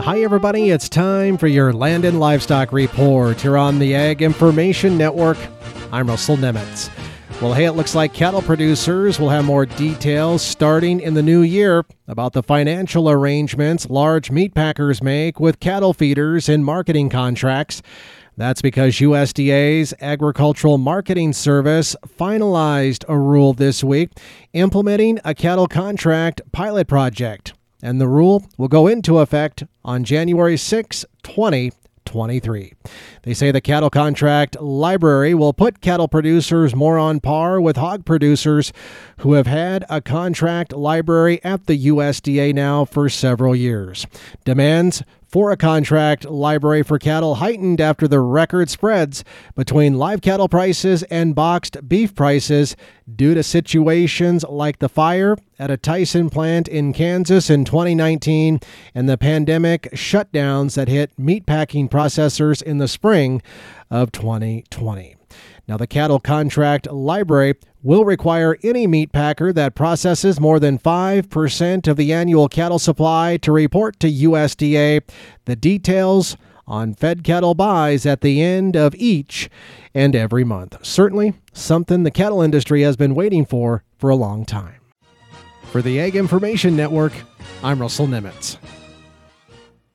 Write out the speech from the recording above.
Hi, everybody. It's time for your Land and Livestock Report here on the Ag Information Network. I'm Russell Nemetz. Well, hey, it looks like cattle producers will have more details starting in the new year about the financial arrangements large meat packers make with cattle feeders in marketing contracts. That's because USDA's Agricultural Marketing Service finalized a rule this week implementing a cattle contract pilot project and the rule will go into effect on January 6, 2023. They say the cattle contract library will put cattle producers more on par with hog producers who have had a contract library at the USDA now for several years. Demands for a contract. Library for cattle heightened after the record spreads between live cattle prices and boxed beef prices due to situations like the fire at a Tyson plant in Kansas in 2019 and the pandemic shutdowns that hit meatpacking processors in the spring of 2020. Now, the cattle contract library will require any meat packer that processes more than 5% of the annual cattle supply to report to USDA the details on fed cattle buys at the end of each and every month. Certainly something the cattle industry has been waiting for for a long time. For the Ag Information Network, I'm Russell Nemetz.